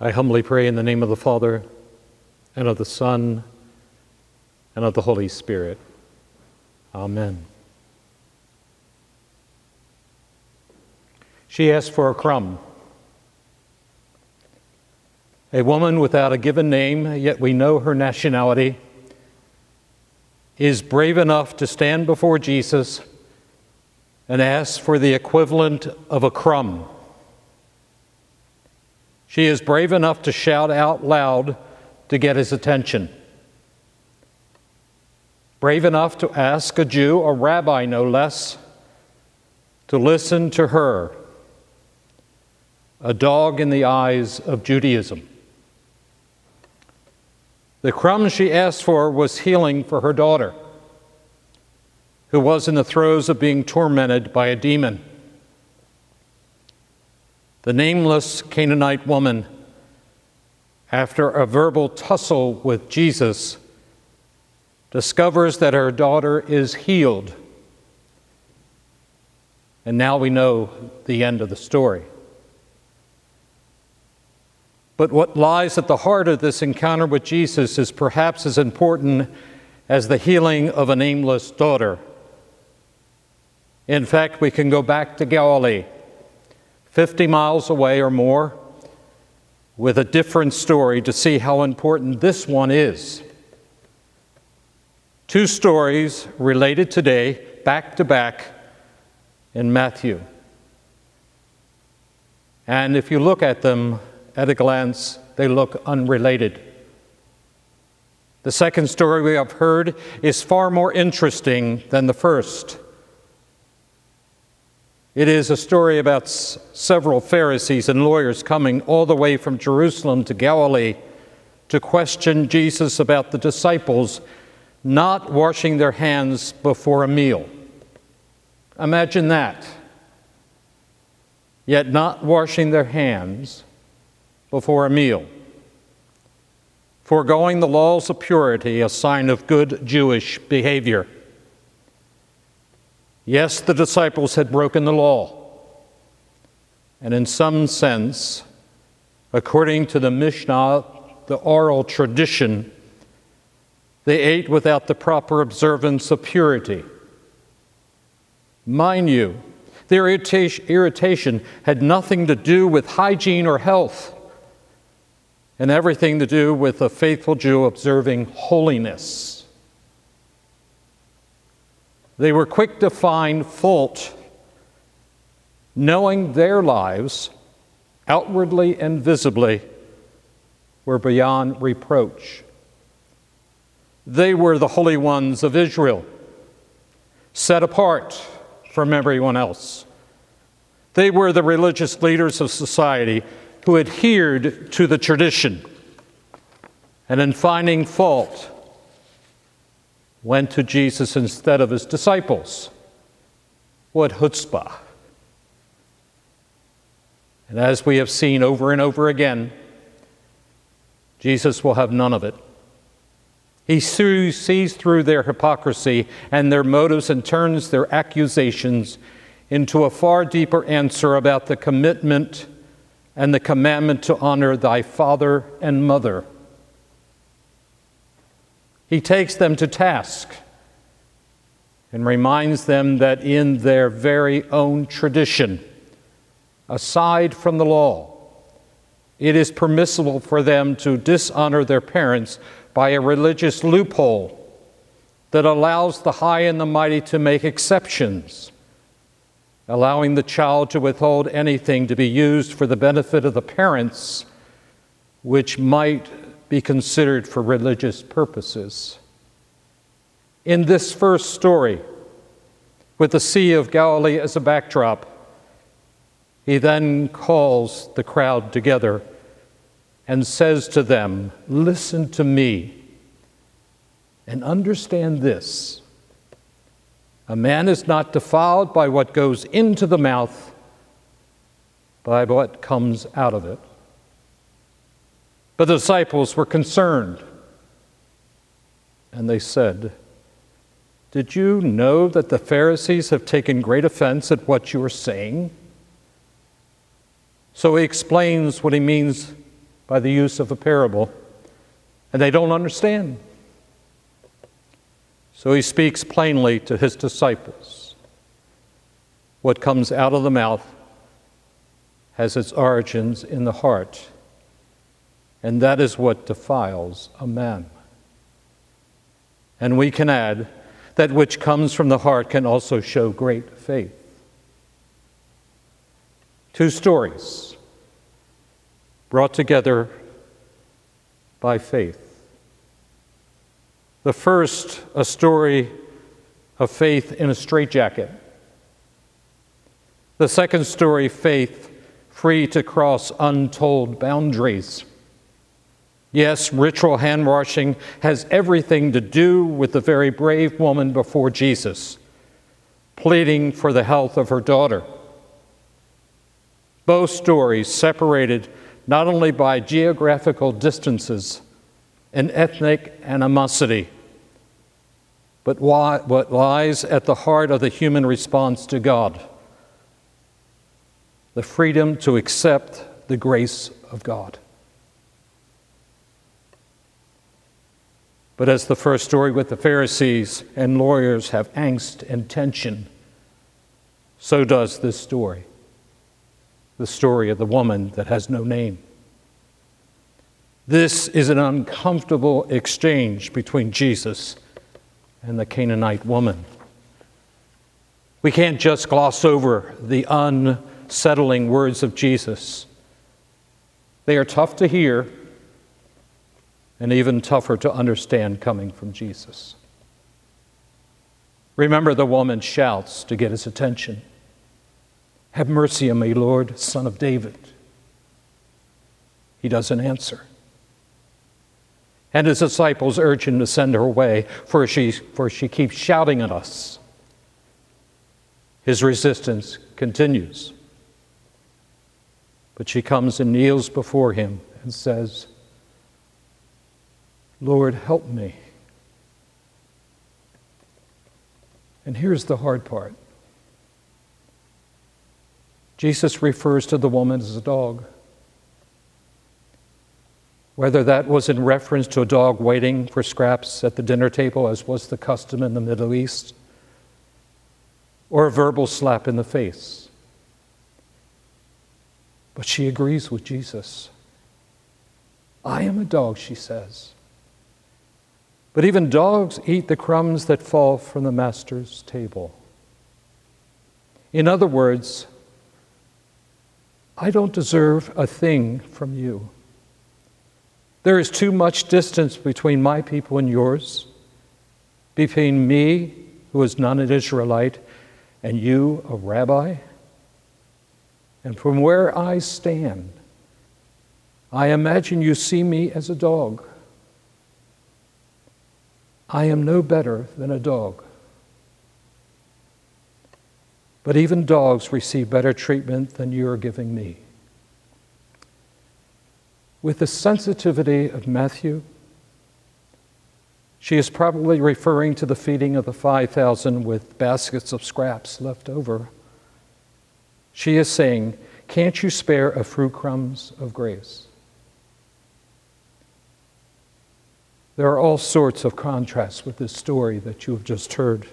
I humbly pray in the name of the Father, and of the Son, and of the Holy Spirit. Amen. She asked for a crumb. A woman without a given name, yet we know her nationality, is brave enough to stand before Jesus and ask for the equivalent of a crumb. She is brave enough to shout out loud to get his attention. Brave enough to ask a Jew, a rabbi no less, to listen to her, a dog in the eyes of Judaism. The crumb she asked for was healing for her daughter, who was in the throes of being tormented by a demon. The nameless Canaanite woman, after a verbal tussle with Jesus, discovers that her daughter is healed. And now we know the end of the story. But what lies at the heart of this encounter with Jesus is perhaps as important as the healing of a nameless daughter. In fact, we can go back to Galilee, 50 miles away or more, with a different story to see how important this one is. Two stories related today, back to back, in Matthew. And if you look at them, at a glance, they look unrelated. The second story we have heard is far more interesting than the first. It is a story about s- several Pharisees and lawyers coming all the way from Jerusalem to Galilee to question Jesus about the disciples not washing their hands before a meal. Imagine that. Yet not washing their hands before a meal. Foregoing the laws of purity, a sign of good Jewish behavior. Yes, the disciples had broken the law. And in some sense, according to the Mishnah, the oral tradition, they ate without the proper observance of purity. Mind you, their irritation had nothing to do with hygiene or health and everything to do with a faithful Jew observing holiness. They were quick to find fault, knowing their lives, outwardly and visibly, were beyond reproach. They were the holy ones of Israel, set apart from everyone else. They were the religious leaders of society who adhered to the tradition and in finding fault went to Jesus instead of his disciples. What chutzpah. And as we have seen over and over again, Jesus will have none of it. He sees through their hypocrisy and their motives and turns their accusations into a far deeper answer about the commitment and the commandment to honor thy father and mother. He takes them to task and reminds them that in their very own tradition, aside from the law, it is permissible for them to dishonor their parents by a religious loophole that allows the high and the mighty to make exceptions allowing the child to withhold anything to be used for the benefit of the parents, which might be considered for religious purposes. In this first story, with the Sea of Galilee as a backdrop, he then calls the crowd together and says to them, Listen to me and understand this. A man is not defiled by what goes into the mouth, by what comes out of it. But the disciples were concerned, and they said, Did you know that the Pharisees have taken great offense at what you are saying? So he explains what he means by the use of a parable, and they don't understand. So he speaks plainly to his disciples. What comes out of the mouth has its origins in the heart, and that is what defiles a man. And we can add that which comes from the heart can also show great faith. Two stories brought together by faith. The first, a story of faith in a straitjacket. The second story, faith free to cross untold boundaries. Yes, ritual hand washing has everything to do with the very brave woman before Jesus, pleading for the health of her daughter. Both stories separated not only by geographical distances and ethnic animosity, but what lies at the heart of the human response to God the freedom to accept the grace of God. But as the first story with the Pharisees and lawyers have angst and tension, so does this story the story of the woman that has no name. This is an uncomfortable exchange between Jesus and the Canaanite woman. We can't just gloss over the unsettling words of Jesus. They are tough to hear and even tougher to understand coming from Jesus. Remember, the woman shouts to get his attention Have mercy on me, Lord, son of David. He doesn't answer. And his disciples urge him to send her away, for she, for she keeps shouting at us. His resistance continues. But she comes and kneels before him and says, Lord, help me. And here's the hard part Jesus refers to the woman as a dog. Whether that was in reference to a dog waiting for scraps at the dinner table, as was the custom in the Middle East, or a verbal slap in the face. But she agrees with Jesus. I am a dog, she says. But even dogs eat the crumbs that fall from the master's table. In other words, I don't deserve a thing from you. There is too much distance between my people and yours, between me, who is not an Israelite, and you, a rabbi. And from where I stand, I imagine you see me as a dog. I am no better than a dog. But even dogs receive better treatment than you are giving me. With the sensitivity of Matthew, she is probably referring to the feeding of the 5,000 with baskets of scraps left over. She is saying, Can't you spare a few crumbs of grace? There are all sorts of contrasts with this story that you have just heard.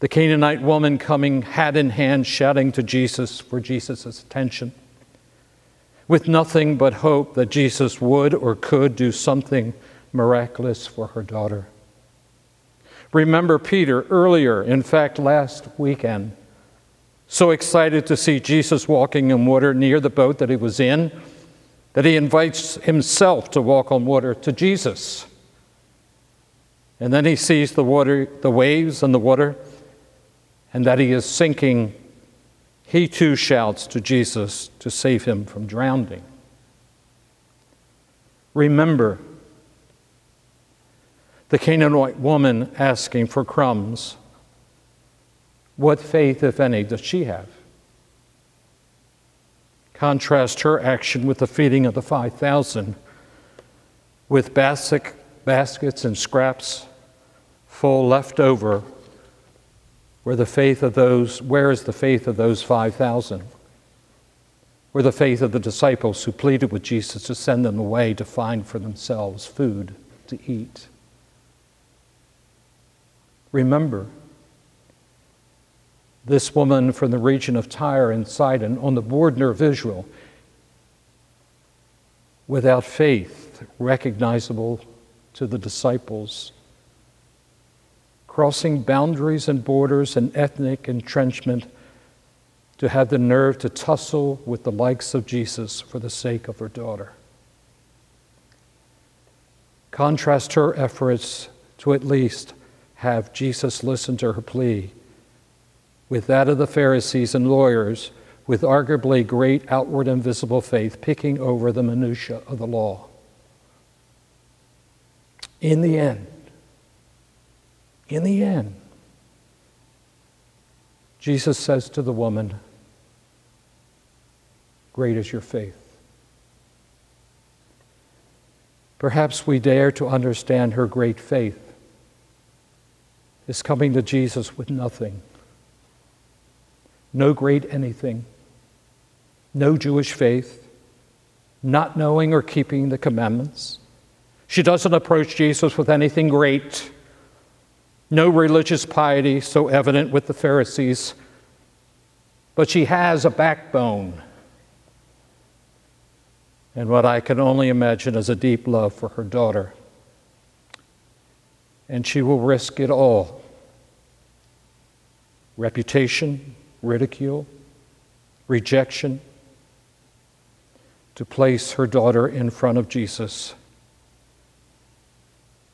The Canaanite woman coming hat in hand, shouting to Jesus for Jesus' attention, with nothing but hope that Jesus would or could do something miraculous for her daughter. Remember Peter earlier, in fact, last weekend, so excited to see Jesus walking in water near the boat that he was in that he invites himself to walk on water to Jesus. And then he sees the water, the waves and the water, and that he is sinking. He too shouts to Jesus to save him from drowning. Remember the Canaanite woman asking for crumbs. What faith, if any, does she have? Contrast her action with the feeding of the 5,000 with basic baskets and scraps full left over where the faith of those where is the faith of those 5000 or the faith of the disciples who pleaded with Jesus to send them away to find for themselves food to eat. Remember, this woman from the region of Tyre and Sidon on the border of Israel, without faith, recognizable to the disciples, crossing boundaries and borders and ethnic entrenchment to have the nerve to tussle with the likes of Jesus for the sake of her daughter. Contrast her efforts to at least have Jesus listen to her plea with that of the Pharisees and lawyers with arguably great outward and visible faith picking over the minutiae of the law. In the end, in the end, Jesus says to the woman, Great is your faith. Perhaps we dare to understand her great faith is coming to Jesus with nothing. No great anything, no Jewish faith, not knowing or keeping the commandments. She doesn't approach Jesus with anything great, no religious piety so evident with the Pharisees, but she has a backbone and what I can only imagine is a deep love for her daughter. And she will risk it all reputation, ridicule, rejection to place her daughter in front of Jesus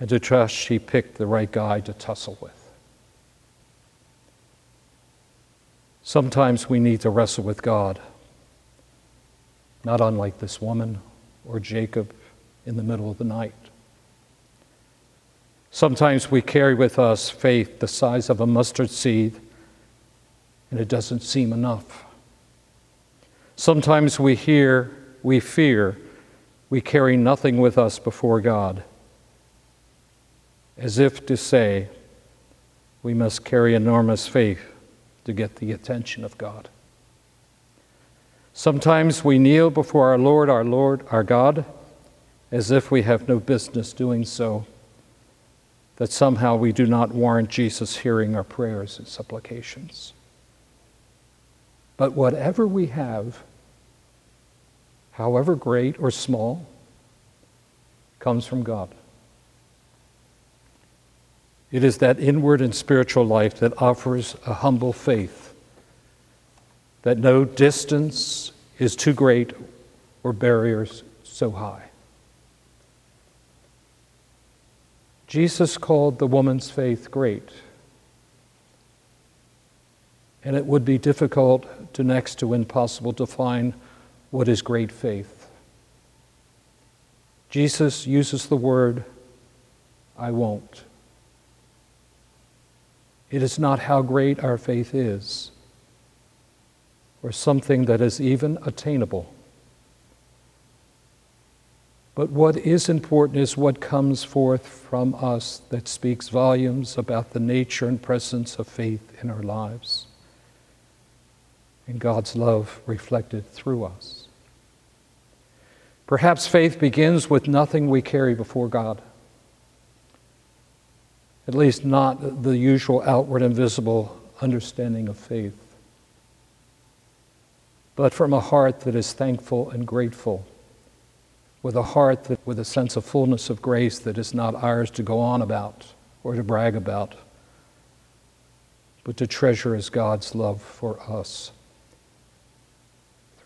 and to trust she picked the right guy to tussle with. Sometimes we need to wrestle with God not unlike this woman or Jacob in the middle of the night. Sometimes we carry with us faith the size of a mustard seed, and it doesn't seem enough. Sometimes we hear, we fear, we carry nothing with us before God, as if to say, we must carry enormous faith to get the attention of God. Sometimes we kneel before our Lord, our Lord, our God, as if we have no business doing so, that somehow we do not warrant Jesus hearing our prayers and supplications. But whatever we have, however great or small, comes from God. It is that inward and spiritual life that offers a humble faith that no distance is too great or barriers so high. Jesus called the woman's faith great. And it would be difficult to next to impossible to define what is great faith. Jesus uses the word, I won't. It is not how great our faith is or something that is even attainable. But what is important is what comes forth from us that speaks volumes about the nature and presence of faith in our lives and God's love reflected through us. Perhaps faith begins with nothing we carry before God, at least not the usual outward and visible understanding of faith. But from a heart that is thankful and grateful, with a heart that, with a sense of fullness of grace that is not ours to go on about or to brag about, but to treasure as God's love for us